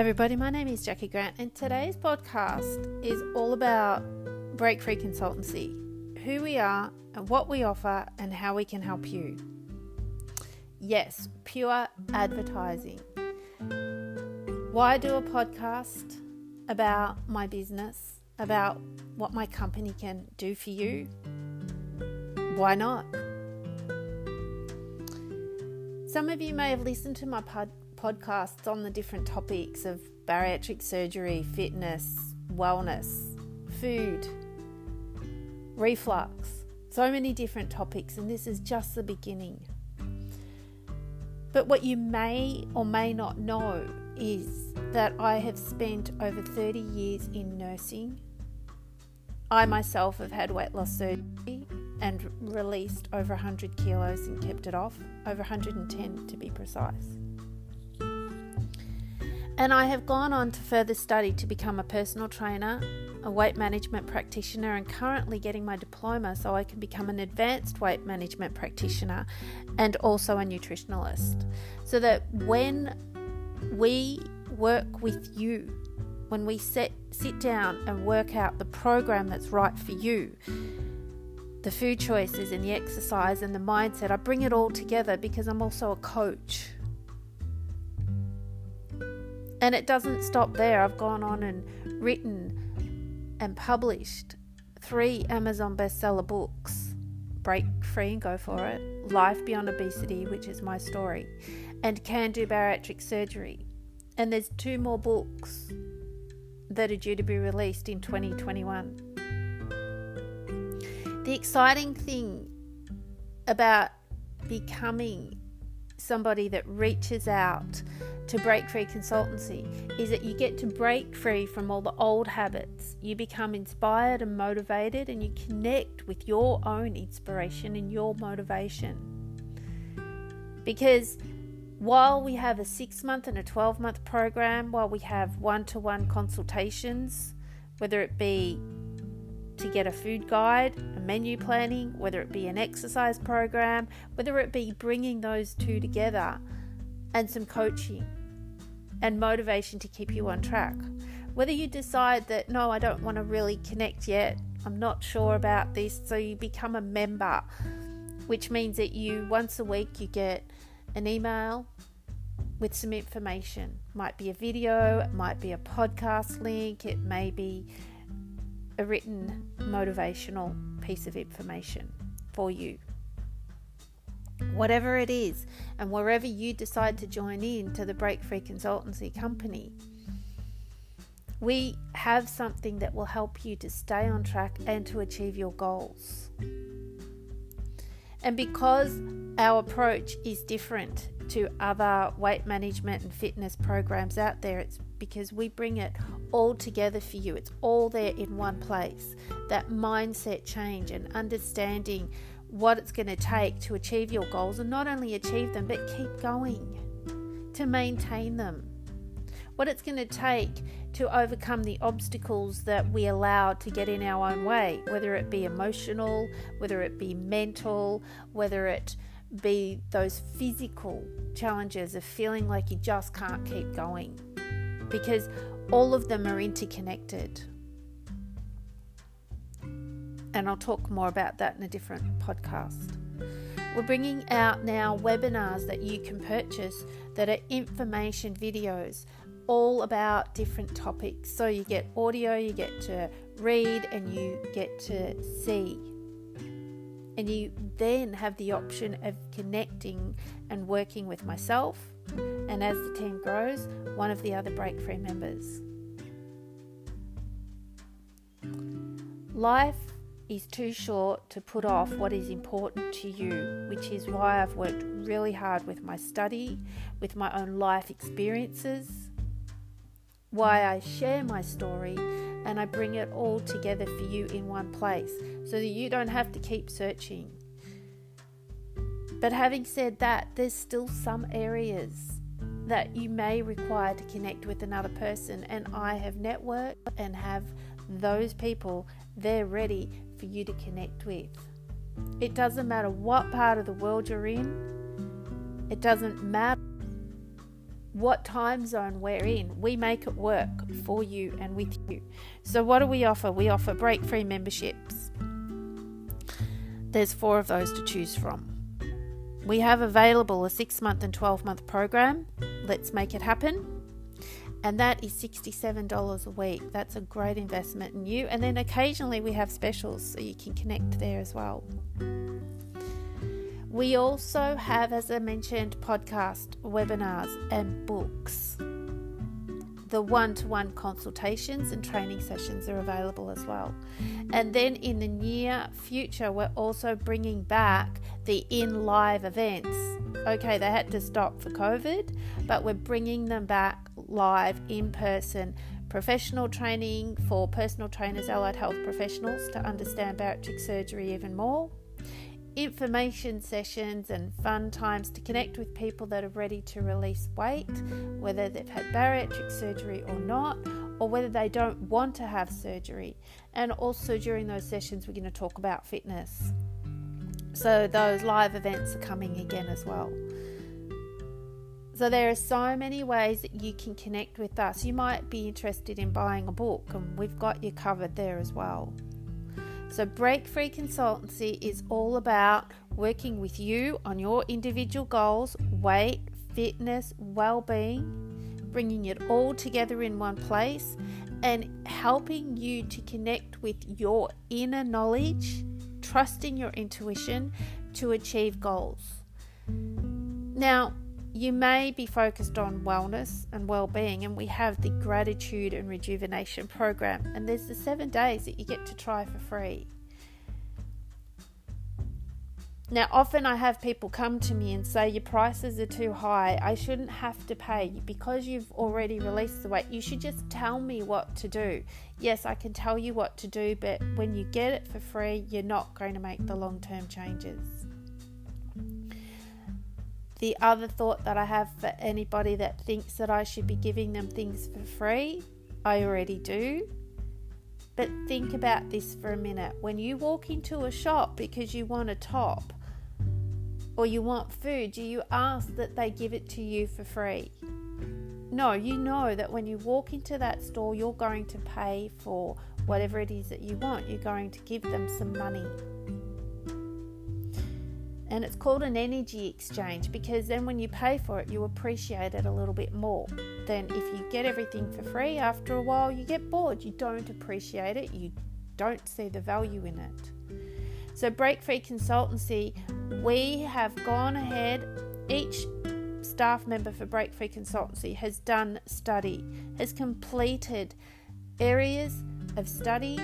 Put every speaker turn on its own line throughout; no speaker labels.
Everybody. My name is Jacqui Grant, and today's podcast is all about Break Free Consultancy who we are, and what we offer, and how we can help you. Yes, pure advertising. Why do a podcast about my business, about what my company can do for you? Why not? Some of you may have listened to my pod- podcasts on the different topics of bariatric surgery, fitness, wellness, food, reflux, so many different topics, and this is just the beginning. But what you may or may not know is that I have spent over 30 years in nursing. I myself have had weight loss surgery and released over 100 kilos and kept it off, over 110 to be precise. And I have gone on to further study to become a personal trainer, a weight management practitioner, and currently getting my diploma so I can become an advanced weight management practitioner and also a nutritionalist. So that when we work with you, when we set, sit down and work out the program that's right for you, the food choices and the exercise and the mindset. I bring it all together because I'm also a coach. And it doesn't stop there. I've gone on and written and published three Amazon bestseller books Break Free and Go For It, Life Beyond Obesity, which is my story, and Can Do Bariatric Surgery. And there's two more books that are due to be released in 2021. The exciting thing about becoming somebody that reaches out to break free consultancy is that you get to break free from all the old habits. You become inspired and motivated, and you connect with your own inspiration and your motivation. Because while we have a six month and a 12 month program, while we have one to one consultations, whether it be to get a food guide, a menu planning, whether it be an exercise program, whether it be bringing those two together, and some coaching and motivation to keep you on track. Whether you decide that, no, I don't want to really connect yet, I'm not sure about this, so you become a member, which means that you once a week you get an email with some information. Might be a video, it might be a podcast link, it may be a written motivational piece of information for you. Whatever it is, and wherever you decide to join in to the Break Free Consultancy Company, we have something that will help you to stay on track and to achieve your goals. And because our approach is different to other weight management and fitness programs out there, it's because we bring it all together for you. It's all there in one place. That mindset change and understanding what it's going to take to achieve your goals and not only achieve them, but keep going to maintain them. What it's going to take to overcome the obstacles that we allow to get in our own way, whether it be emotional, whether it be mental, whether it be those physical challenges of feeling like you just can't keep going because all of them are interconnected. And I'll talk more about that in a different podcast. We're bringing out now webinars that you can purchase that are information videos all about different topics. So you get audio, you get to read, and you get to see. And you then have the option of connecting and working with myself and as the team grows, one of the other Break Free members. Life is too short to put off what is important to you, which is why I've worked really hard with my study, with my own life experiences, why I share my story, and I bring it all together for you in one place so that you don't have to keep searching. But having said that, there's still some areas that you may require to connect with another person. And I have networked and have those people there ready for you to connect with. It doesn't matter what part of the world you're in, it doesn't matter what time zone we're in. We make it work for you and with you. So, what do we offer? We offer break free memberships. There's four of those to choose from. We have available a six month and 12 month program. Let's make it happen and that is $67 a week. That's a great investment in you. And then occasionally we have specials so you can connect there as well. We also have, as I mentioned, podcast, webinars, and books. The one to one consultations and training sessions are available as well. And then in the near future, we're also bringing back the in live events. Okay, they had to stop for COVID, but we're bringing them back live in person professional training for personal trainers, allied health professionals to understand bariatric surgery even more, information sessions and fun times to connect with people that are ready to release weight, whether they've had bariatric surgery or not, or whether they don't want to have surgery. And also during those sessions, we're going to talk about fitness. So, those live events are coming again as well. So there are so many ways that you can connect with us. You might be interested in buying a book, and we've got you covered there as well. So, Break Free Consultancy is all about working with you on your individual goals, weight, fitness, well being, bringing it all together in one place, and helping you to connect with your inner knowledge, trusting your intuition to achieve goals. Now, you may be focused on wellness and well-being and we have the gratitude and rejuvenation program and there's the 7 days that you get to try for free. Now, often I have people come to me and say, Your prices are too high. I shouldn't have to pay. Because you've already released the weight, you should just tell me what to do. Yes, I can tell you what to do, but when you get it for free, you're not going to make the long term changes. The other thought that I have for anybody that thinks that I should be giving them things for free, I already do. But think about this for a minute. When you walk into a shop because you want a top or you want food, do you ask that they give it to you for free? No, you know that when you walk into that store, you're going to pay for whatever it is that you want. You're going to give them some money. And it's called an energy exchange because then when you pay for it, you appreciate it a little bit more than if you get everything for free. After a while, you get bored. You don't appreciate it. You don't see the value in it. So, Break Free Consultancy, we have gone ahead, each staff member for Break Free Consultancy has done study, has completed areas of study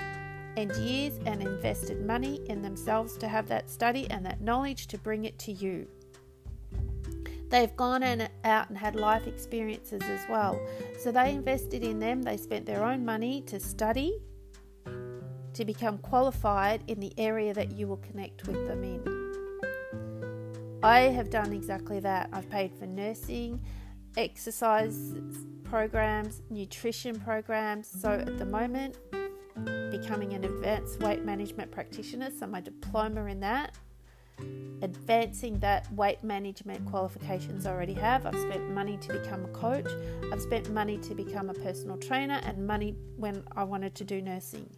and years and invested money in themselves to have that study and that knowledge to bring it to you. They've gone and out and had life experiences as well. So they invested in them, they spent their own money to study, to become qualified in the area that you will connect with them in. I have done exactly that. I've paid for nursing, exercise programs, nutrition programs. So at the moment, becoming an advanced weight management practitioner, so my diploma in that, advancing that weight management qualifications I already have. I've spent money to become a coach, I've spent money to become a personal trainer, and money when I wanted to do nursing.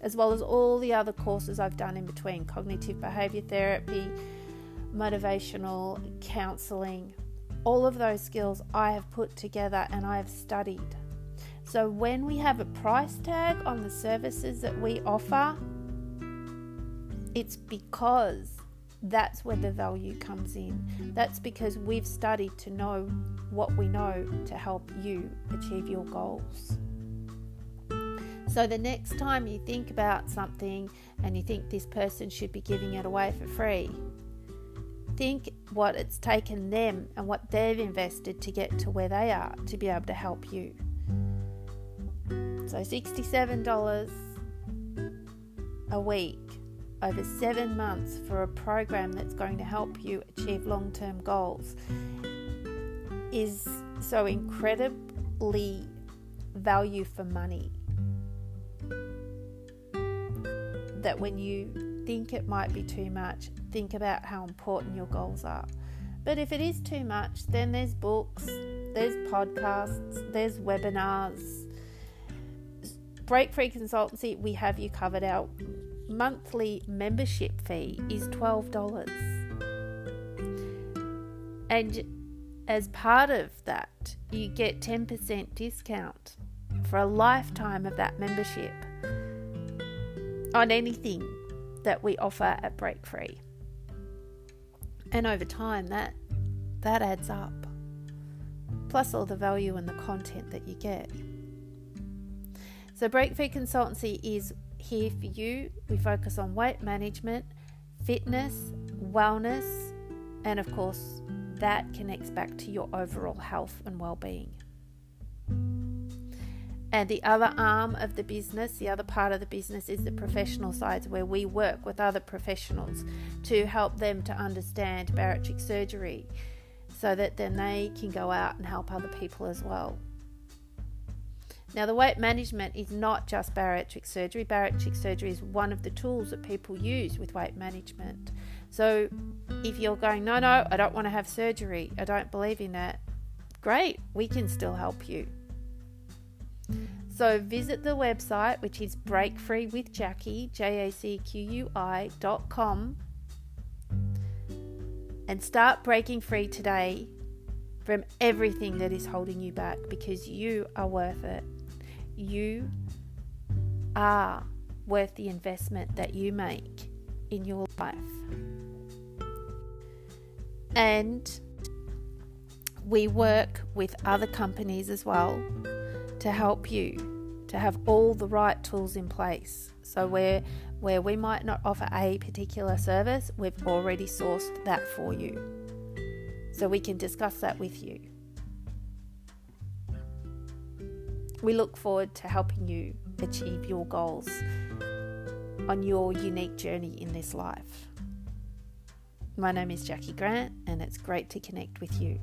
As well as all the other courses I've done in between cognitive behavior therapy, motivational counseling, all of those skills I have put together and I have studied. So when we have a price tag on the services that we offer, it's because that's where the value comes in. That's because we've studied to know what we know to help you achieve your goals. So the next time you think about something and you think this person should be giving it away for free, think what it's taken them and what they've invested to get to where they are to be able to help you. So $67 a week over seven months for a program that's going to help you achieve long term goals is so incredibly value for money that when you think it might be too much, think about how important your goals are. But if it is too much, then there's books, there's podcasts, there's webinars. Break Free Consultancy, we have you covered. Our monthly membership fee is $12. And as part of that, you get 10% discount for a lifetime of that membership on anything that we offer at Break Free. And over time that that adds up. Plus all the value and the content that you get. So Break Free Consultancy is here for you. We focus on weight management, fitness, wellness, and of course that connects back to your overall health and well-being. And the other arm of the business, the other part of the business is the professional sides where we work with other professionals to help them to understand bariatric surgery so that then they can go out and help other people as well. Now, the weight management is not just bariatric surgery. Bariatric surgery is one of the tools that people use with weight management. So, if you're going, no, no, I don't want to have surgery, I don't believe in that, great, we can still help you. So visit the website, which is breakfreewithjacqui, J A C Q U I dot com, and start breaking free today from everything that is holding you back because you are worth it. You are worth the investment that you make in your life. And we work with other companies as well to help you to have all the right tools in place. So where where we might not offer a particular service, we've already sourced that for you. So we can discuss that with you. We look forward to helping you achieve your goals on your unique journey in this life. My name is Jacqui Grant, and it's great to connect with you.